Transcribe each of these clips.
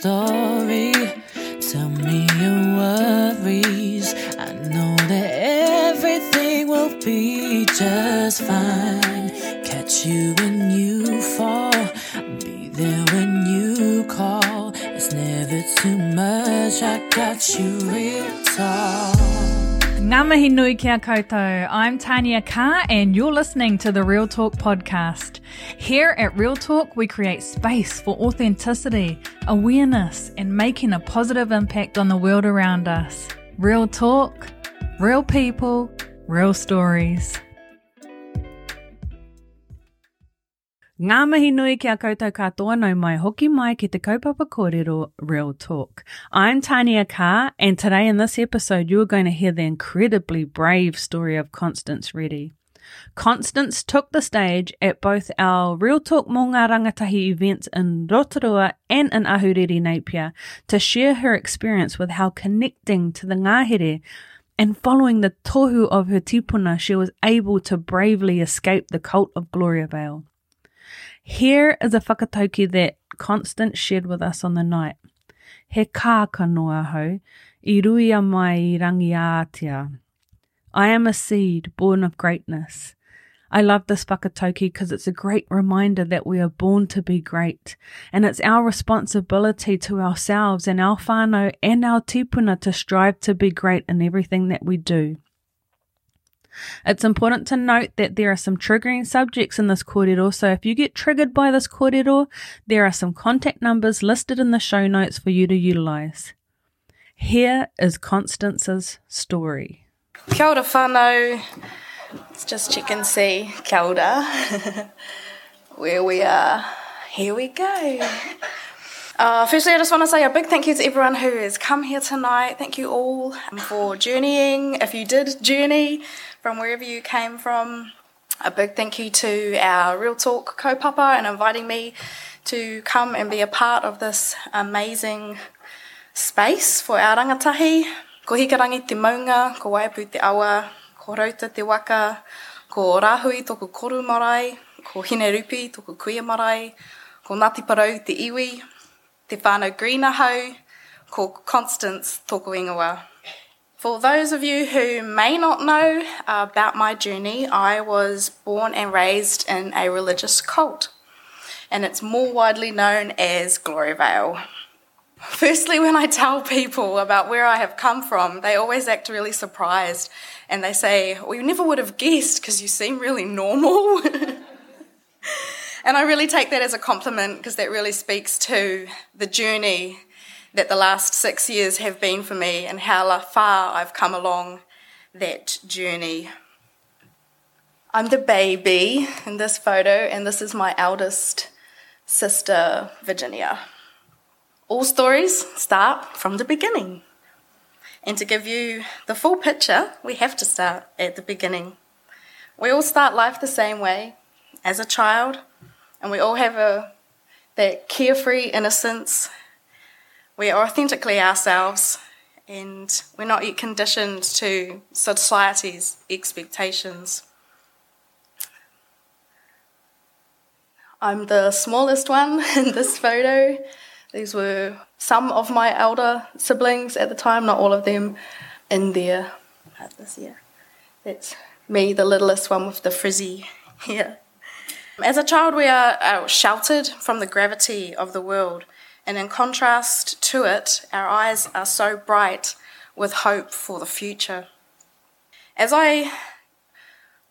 story. Tell me your worries. I know that everything will be just fine. Catch you when you fall. Be there when you call. It's never too much. I got you real talk. Ngā mihi kia koutou. I'm Tania Carr and you're listening to the Real Talk podcast. Here at Real Talk, we create space for authenticity, awareness, and making a positive impact on the world around us. Real talk, real people, real stories. Ngā mihi nui kia koutou katoa mai hoki mai ki te kaupapa kōrero Real Talk. I'm Tania Carr and today in this episode you are going to hear the incredibly brave story of Constance Ready. Constance took the stage at both our Real Talk Mō Ngā Rangatahi events in Rotorua and in Ahuriri Napier to share her experience with how connecting to the ngahere and following the tohu of her tipuna she was able to bravely escape the cult of Gloria Vale. Here is a whakatauki that Constance shared with us on the night. He kā kanoa hau, i ruia mai i rangi ātia. I am a seed born of greatness. I love this whakatauki because it's a great reminder that we are born to be great, and it's our responsibility to ourselves and our whānau and our tipuna to strive to be great in everything that we do. It's important to note that there are some triggering subjects in this kōrero, so if you get triggered by this kōrero, there are some contact numbers listed in the show notes for you to utilise. Here is Constance's story. Kia ora whānau. Let's just check and see. Kia ora. Where we are. Here we go. Uh, firstly, I just want to say a big thank you to everyone who has come here tonight. Thank you all for journeying. If you did journey from wherever you came from, a big thank you to our Real Talk kaupapa and inviting me to come and be a part of this amazing space for our rangatahi. Ko Hikurangi te maunga, ko Waiapu te awa, ko rauta te waka, ko rāhui tōku koru marae, ko Hinerupe tōku kuia marae, ko Ngāti Porou te iwi, te whānau greener hau, ko Constance tōku ingoa. For those of you who may not know about my journey, I was born and raised in a religious cult, and it's more widely known as Gloriavale. Firstly, when I tell people about where I have come from, they always act really surprised and they say, Well, you never would have guessed because you seem really normal. and I really take that as a compliment because that really speaks to the journey that the last six years have been for me and how far I've come along that journey. I'm the baby in this photo, and this is my eldest sister, Virginia. All stories start from the beginning. And to give you the full picture, we have to start at the beginning. We all start life the same way as a child, and we all have a, that carefree innocence we are authentically ourselves and we're not yet conditioned to society's expectations. I'm the smallest one in this photo. These were some of my elder siblings at the time, not all of them in there. This year. That's me, the littlest one with the frizzy hair. As a child, we are sheltered from the gravity of the world. And in contrast to it, our eyes are so bright with hope for the future. As I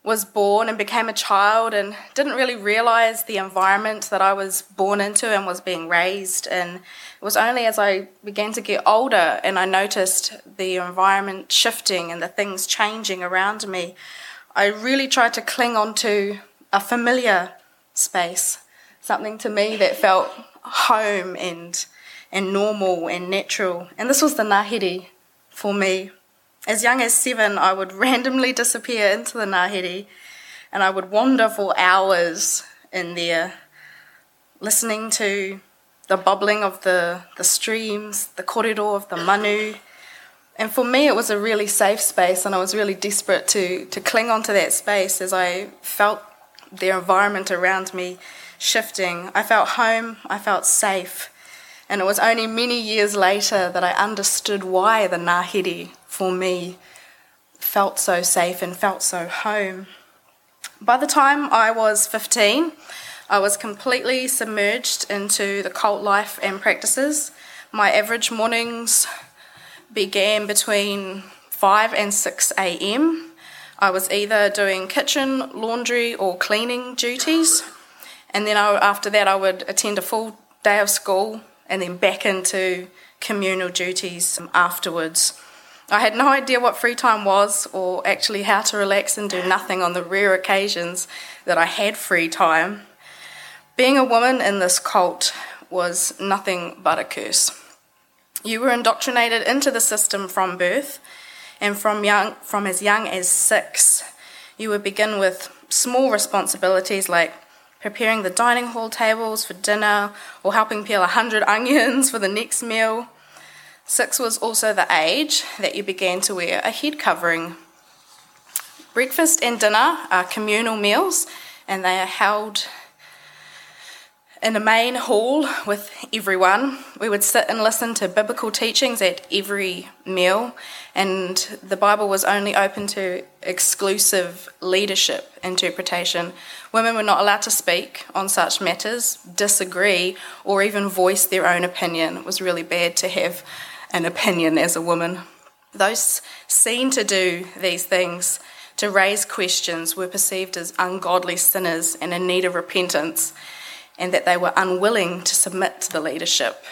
was born and became a child and didn't really realize the environment that I was born into and was being raised in. It was only as I began to get older and I noticed the environment shifting and the things changing around me, I really tried to cling onto a familiar space, something to me that felt home and and normal and natural. And this was the Ngāhere for me. As young as seven, I would randomly disappear into the Ngāhere and I would wander for hours in there, listening to the bubbling of the, the streams, the corridor of the manu. And for me, it was a really safe space, and I was really desperate to, to cling onto that space as I felt the environment around me shifting. I felt home, I felt safe. And it was only many years later that I understood why the Ngāhere, for me, felt so safe and felt so home. By the time I was 15, I was completely submerged into the cult life and practices. My average mornings began between 5 and 6 a.m. I was either doing kitchen, laundry, or cleaning duties. And then I, after that, I would attend a full day of school and then back into communal duties afterwards. I had no idea what free time was or actually how to relax and do nothing on the rare occasions that I had free time. Being a woman in this cult was nothing but a curse. You were indoctrinated into the system from birth, and from young from as young as 6, you would begin with small responsibilities like preparing the dining hall tables for dinner, or helping peel a hundred onions for the next meal. Six was also the age that you began to wear a head covering. Breakfast and dinner are communal meals, and they are held in a main hall with everyone. We would sit and listen to biblical teachings at every meal, and the Bible was only open to exclusive leadership interpretation. Women were not allowed to speak on such matters, disagree, or even voice their own opinion. It was really bad to have an opinion as a woman. Those seen to do these things, to raise questions, were perceived as ungodly sinners and in need of repentance and that they were unwilling to submit to the leadership.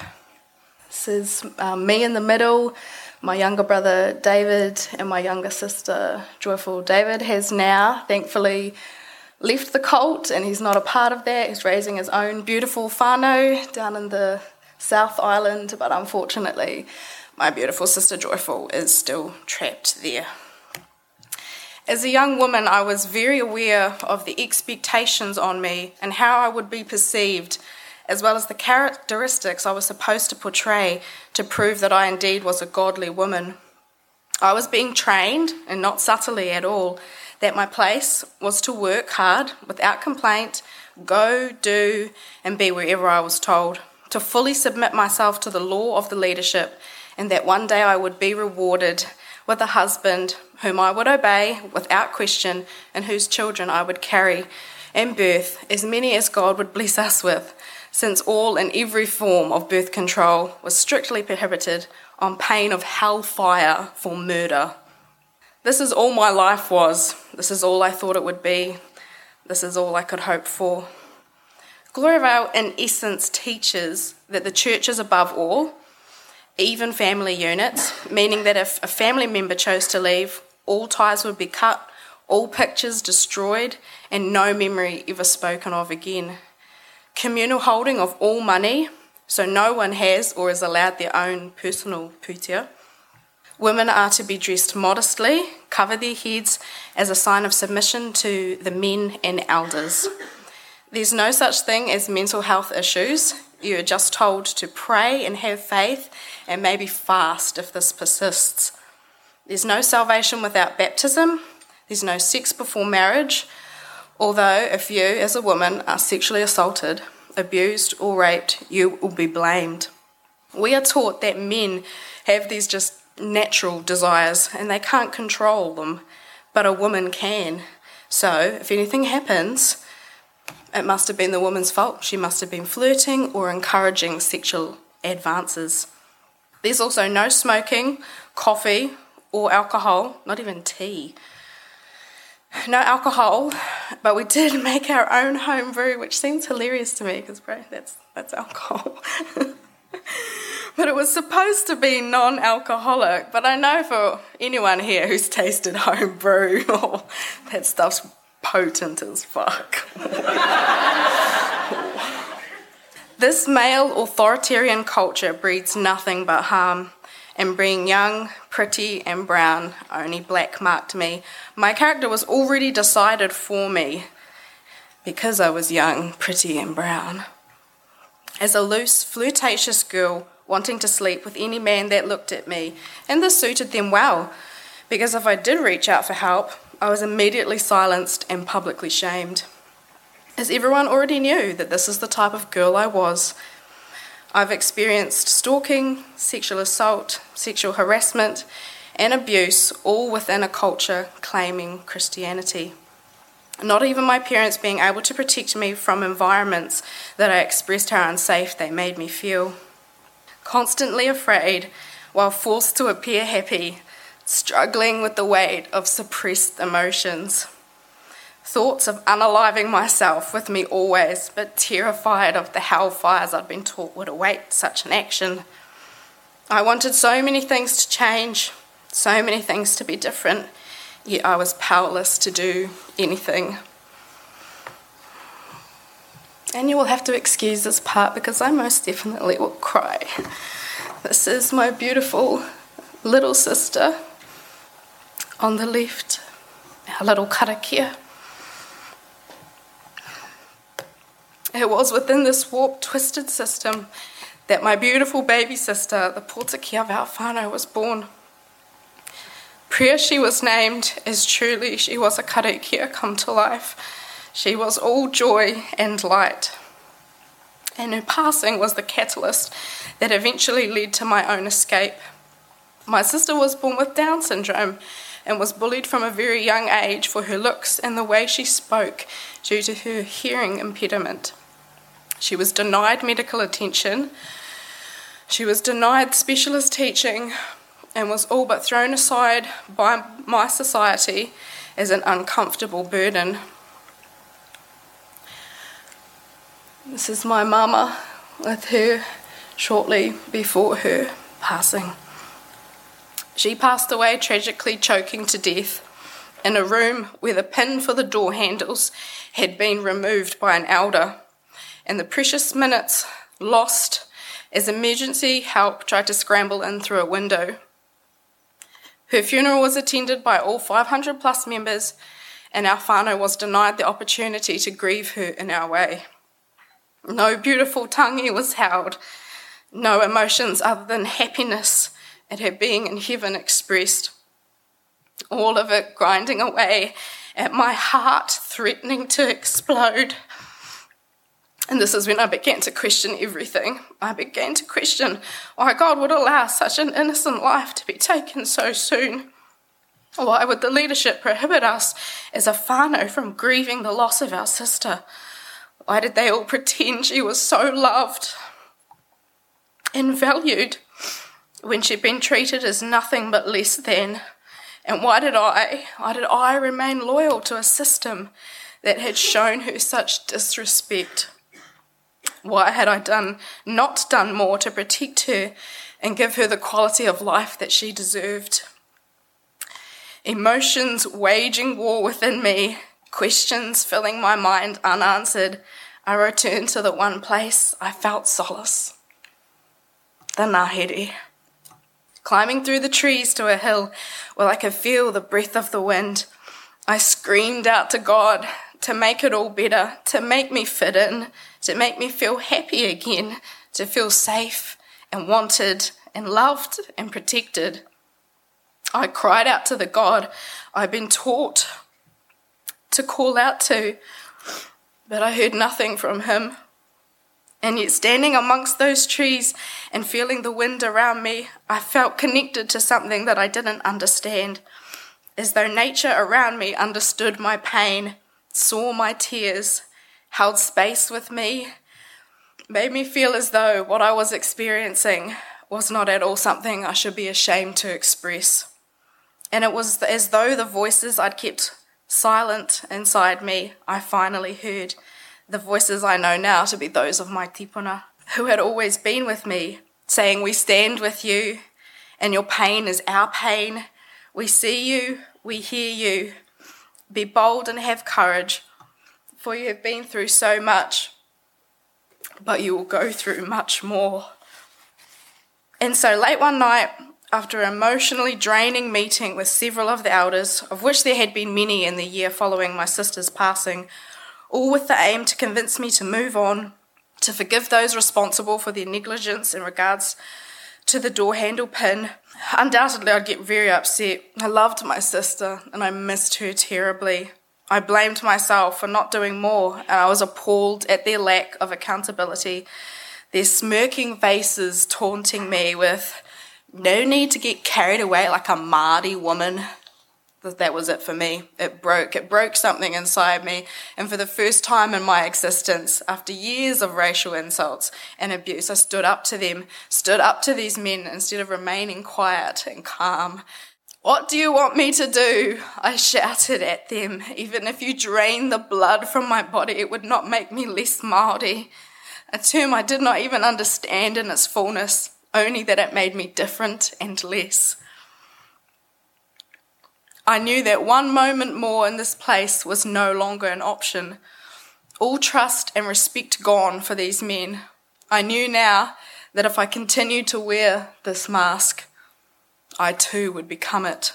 This is um, me in the middle, my younger brother David, and my younger sister Joyful. David has now, thankfully, left the cult and he's not a part of that. He's raising his own beautiful whānau down in the South Island, but unfortunately, my beautiful sister Joyful is still trapped there. As a young woman, I was very aware of the expectations on me and how I would be perceived, as well as the characteristics I was supposed to portray to prove that I indeed was a godly woman. I was being trained, and not subtly at all, that my place was to work hard without complaint, go, do, and be wherever I was told, to fully submit myself to the law of the leadership, and that one day I would be rewarded with a husband whom I would obey without question, and whose children I would carry and birth, as many as God would bless us with, since all and every form of birth control was strictly prohibited on pain of hellfire for murder. This is all my life was. This is all I thought it would be. This is all I could hope for. Gloriavale, in essence, teaches that the church is above all even family units, meaning that if a family member chose to leave, all ties would be cut, all pictures destroyed, and no memory ever spoken of again. Communal holding of all money, so no one has or is allowed their own personal pūtea. Women are to be dressed modestly, cover their heads as a sign of submission to the men and elders. There's no such thing as mental health issues. You're just told to pray and have faith and maybe fast if this persists. There's no salvation without baptism. There's no sex before marriage. Although, if you, as a woman, are sexually assaulted, abused, or raped, you will be blamed. We are taught that men have these just natural desires and they can't control them, but a woman can. So, if anything happens, it must have been the woman's fault. She must have been flirting or encouraging sexual advances. There's also no smoking, coffee, or alcohol, not even tea. No alcohol, but we did make our own home brew, which seems hilarious to me because, bro, that's, that's alcohol. but it was supposed to be non alcoholic. But I know for anyone here who's tasted home brew, that stuff's potent as fuck. this male authoritarian culture breeds nothing but harm. And being young, pretty, and brown only black marked me. My character was already decided for me because I was young, pretty, and brown. As a loose, flirtatious girl wanting to sleep with any man that looked at me, and this suited them well, because if I did reach out for help, I was immediately silenced and publicly shamed. As everyone already knew that this is the type of girl I was, I've experienced stalking, sexual assault, sexual harassment, and abuse, all within a culture claiming Christianity. Not even my parents being able to protect me from environments that I expressed how unsafe they made me feel. Constantly afraid while forced to appear happy, struggling with the weight of suppressed emotions. Thoughts of unaliving myself with me always, but terrified of the hellfires I'd been taught would await such an action. I wanted so many things to change, so many things to be different, yet I was powerless to do anything. And you will have to excuse this part because I most definitely will cry. This is my beautiful little sister on the left, our little karakia. It was within this warped, twisted system that my beautiful baby sister, the Portakia of whānau, was born. Prayer she was named as truly she was a karakia come to life. She was all joy and light. And her passing was the catalyst that eventually led to my own escape. My sister was born with Down syndrome and was bullied from a very young age for her looks and the way she spoke due to her hearing impediment. She was denied medical attention. She was denied specialist teaching and was all but thrown aside by my society as an uncomfortable burden. This is my mama with her shortly before her passing. She passed away tragically choking to death in a room where the pin for the door handles had been removed by an elder, and the precious minutes lost as emergency help tried to scramble in through a window. Her funeral was attended by all 500 plus members, and our whānau was denied the opportunity to grieve her in our way. No beautiful tangi was held, no emotions other than happiness at her being in heaven expressed. All of it grinding away at my heart, threatening to explode. And this is when I began to question everything. I began to question why God would allow such an innocent life to be taken so soon. Why would the leadership prohibit us as a whānau from grieving the loss of our sister? Why did they all pretend she was so loved and valued when she'd been treated as nothing but less than? And why did I, why did I remain loyal to a system that had shown her such disrespect? Why had I done not done more to protect her and give her the quality of life that she deserved? Emotions waging war within me, questions filling my mind unanswered, I returned to the one place I felt solace the Ngahere. Climbing through the trees to a hill where I could feel the breath of the wind, I screamed out to God to make it all better, to make me fit in, to make me feel happy again, to feel safe and wanted and loved and protected. I cried out to the God I'd been taught to call out to, but I heard nothing from him. And yet, standing amongst those trees and feeling the wind around me, I felt connected to something that I didn't understand, as though nature around me understood my pain, saw my tears, held space with me, made me feel as though what I was experiencing was not at all something I should be ashamed to express. And it was as though the voices I'd kept silent inside me, I finally heard the voices I know now to be those of my tipuna, who had always been with me, saying, We stand with you, and your pain is our pain. We see you, we hear you. Be bold and have courage for you have been through so much, but you will go through much more. And so late one night, after an emotionally draining meeting with several of the elders, of which there had been many in the year following my sister's passing, all with the aim to convince me to move on, to forgive those responsible for their negligence in regards to the door handle pin. Undoubtedly, I'd get very upset. I loved my sister and I missed her terribly. I blamed myself for not doing more, and I was appalled at their lack of accountability their smirking faces taunting me with no need to get carried away like a Māori woman. That was it for me. It broke. It broke something inside me. And for the first time in my existence, after years of racial insults and abuse, I stood up to them, stood up to these men instead of remaining quiet and calm. What do you want me to do? I shouted at them. Even if you drain the blood from my body, it would not make me less Māori. A term I did not even understand in its fullness, only that it made me different and less. I knew that one moment more in this place was no longer an option. All trust and respect gone for these men. I knew now that if I continued to wear this mask, I too would become it.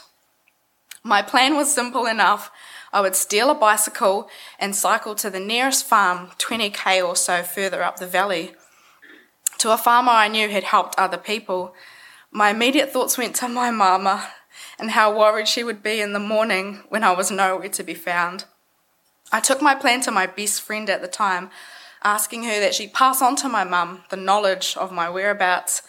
My plan was simple enough. I would steal a bicycle and cycle to the nearest farm, 20k or so further up the valley, to a farmer I knew had helped other people. My immediate thoughts went to my mama and how worried she would be in the morning when I was nowhere to be found. I took my plan to my best friend at the time, asking her that she pass on to my mum the knowledge of my whereabouts,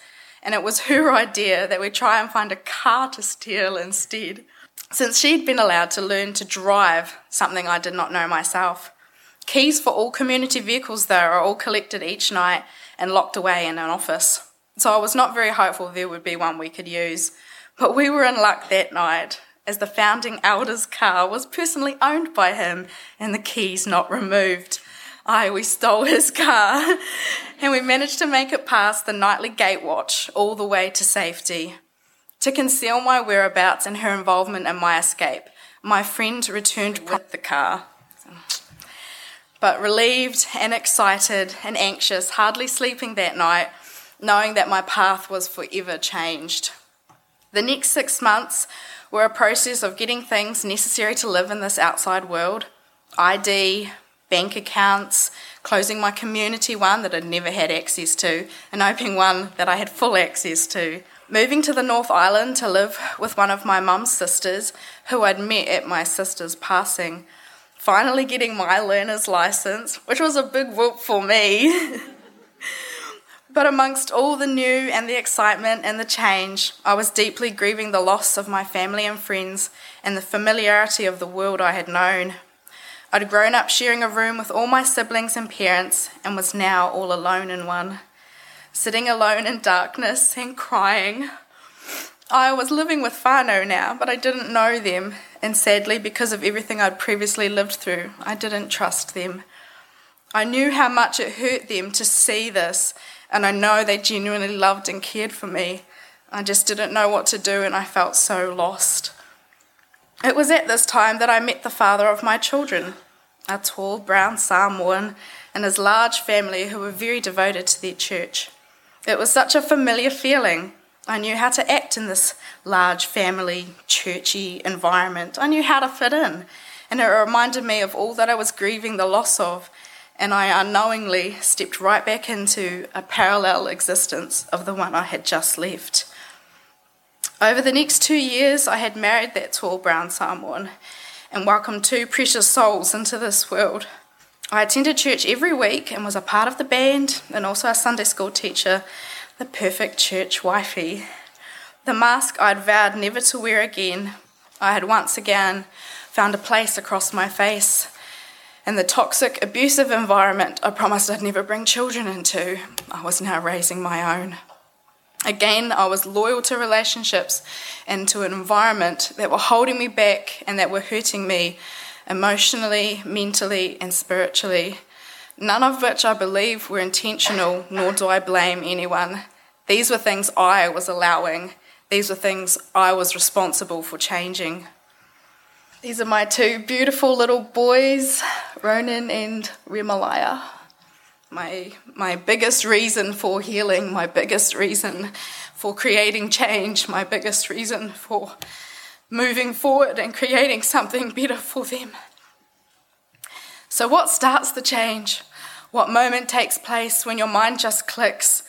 and it was her idea that we try and find a car to steal instead, since she'd been allowed to learn to drive, something I did not know myself. Keys for all community vehicles, though, are all collected each night and locked away in an office. So I was not very hopeful there would be one we could use. But we were in luck that night, as the founding elder's car was personally owned by him and the keys not removed. Aye, we stole his car and we managed to make it past the nightly gate watch all the way to safety. To conceal my whereabouts and her involvement in my escape, my friend returned with the car. But relieved and excited and anxious, hardly sleeping that night, knowing that my path was forever changed. The next six months were a process of getting things necessary to live in this outside world ID, bank accounts, closing my community one that I'd never had access to, and opening one that I had full access to. Moving to the North Island to live with one of my mum's sisters, who I'd met at my sister's passing. Finally getting my learner's license, which was a big whoop for me. But amongst all the new and the excitement and the change, I was deeply grieving the loss of my family and friends and the familiarity of the world I had known. I'd grown up sharing a room with all my siblings and parents and was now all alone in one, sitting alone in darkness and crying. I was living with whānau now, but I didn't know them, and sadly, because of everything I'd previously lived through, I didn't trust them. I knew how much it hurt them to see this and I know they genuinely loved and cared for me. I just didn't know what to do and I felt so lost. It was at this time that I met the father of my children, a tall brown Samoan, and his large family who were very devoted to their church. It was such a familiar feeling. I knew how to act in this large family, churchy environment. I knew how to fit in. And it reminded me of all that I was grieving the loss of and I unknowingly stepped right back into a parallel existence of the one I had just left. Over the next two years, I had married that tall brown Samoan and welcomed two precious souls into this world. I attended church every week and was a part of the band and also a Sunday school teacher, the perfect church wifey. The mask I'd vowed never to wear again, I had once again found a place across my face and the toxic, abusive environment I promised I'd never bring children into, I was now raising my own. Again, I was loyal to relationships and to an environment that were holding me back and that were hurting me emotionally, mentally, and spiritually. None of which I believe were intentional, nor do I blame anyone. These were things I was allowing, these were things I was responsible for changing. These are my two beautiful little boys, Ronan and Remalaya. My, my biggest reason for healing, my biggest reason for creating change, my biggest reason for moving forward and creating something better for them. So, what starts the change? What moment takes place when your mind just clicks?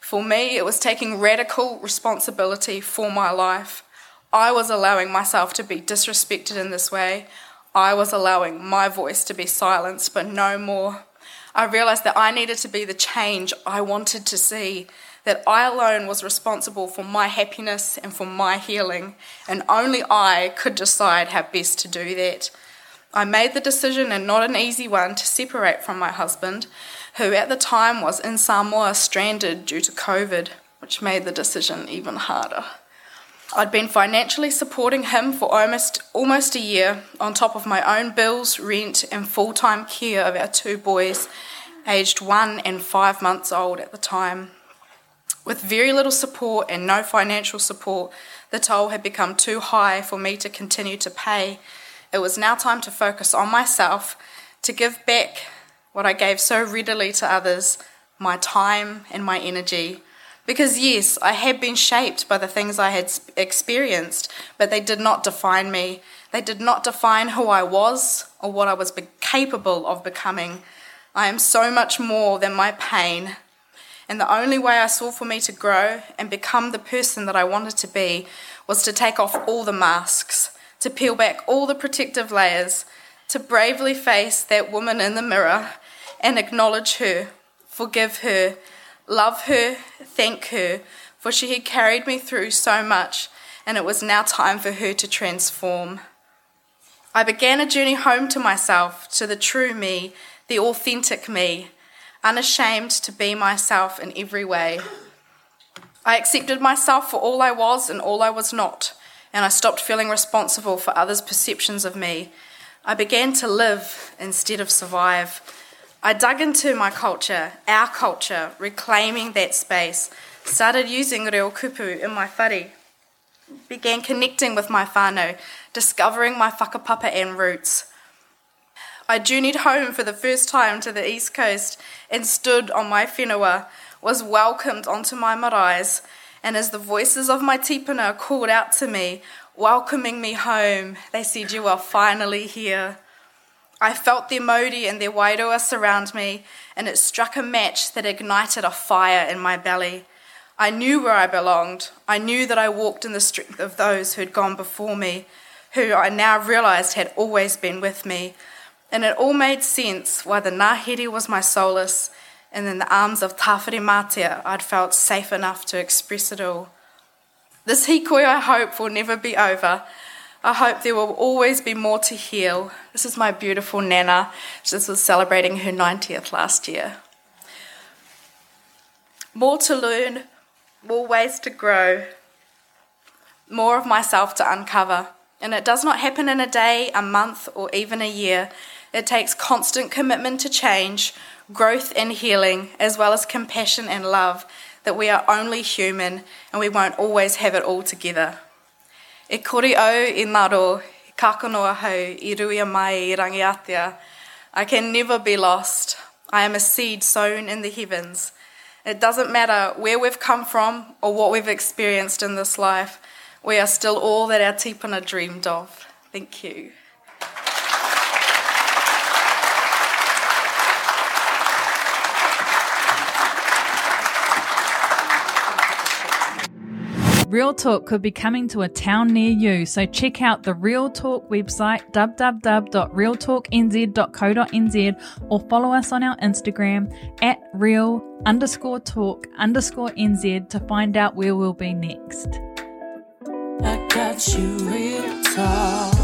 For me, it was taking radical responsibility for my life I was allowing myself to be disrespected in this way. I was allowing my voice to be silenced, but no more. I realised that I needed to be the change I wanted to see, that I alone was responsible for my happiness and for my healing, and only I could decide how best to do that. I made the decision, and not an easy one, to separate from my husband, who at the time was in Samoa stranded due to COVID, which made the decision even harder. I'd been financially supporting him for almost almost a year on top of my own bills, rent, and full time care of our two boys, aged one and five months old at the time. With very little support and no financial support, the toll had become too high for me to continue to pay. It was now time to focus on myself, to give back what I gave so readily to others my time and my energy because, yes, I had been shaped by the things I had experienced, but they did not define me. They did not define who I was or what I was capable of becoming. I am so much more than my pain. And the only way I saw for me to grow and become the person that I wanted to be was to take off all the masks, to peel back all the protective layers, to bravely face that woman in the mirror and acknowledge her, forgive her, love her, thank her, for she had carried me through so much, and it was now time for her to transform. I began a journey home to myself, to the true me, the authentic me, unashamed to be myself in every way. I accepted myself for all I was and all I was not, and I stopped feeling responsible for others' perceptions of me. I began to live instead of survive. I dug into my culture, our culture, reclaiming that space, started using reo kupu in my whare, began connecting with my whānau, discovering my whakapapa and roots. I journeyed home for the first time to the east coast and stood on my whenua, was welcomed onto my maraes, and as the voices of my tipuna called out to me, welcoming me home, they said, You are finally here. I felt their mauri and their wairua surround me, and it struck a match that ignited a fire in my belly. I knew where I belonged. I knew that I walked in the strength of those who had gone before me, who I now realised had always been with me. And it all made sense why the Ngāhere was my solace, and in the arms of Tāwhirimātea I'd felt safe enough to express it all. This hikoi, I hope, will never be over, I hope there will always be more to heal. This is my beautiful Nana. She was celebrating her 90th last year. More to learn, more ways to grow, more of myself to uncover. And it does not happen in a day, a month, or even a year. It takes constant commitment to change, growth and healing, as well as compassion and love, that we are only human and we won't always have it all together. E kore au i ngaro, i kakanoa hau, i ruia mai i rangiatea. I can never be lost. I am a seed sown in the heavens. It doesn't matter where we've come from or what we've experienced in this life, we are still all that our tipuna dreamed of. Thank you. Real Talk could be coming to a town near you, so check out the Real Talk website www.realtalknz.co.nz or follow us on our Instagram at real underscore talk underscore nz to find out where we'll be next. I got you real talk.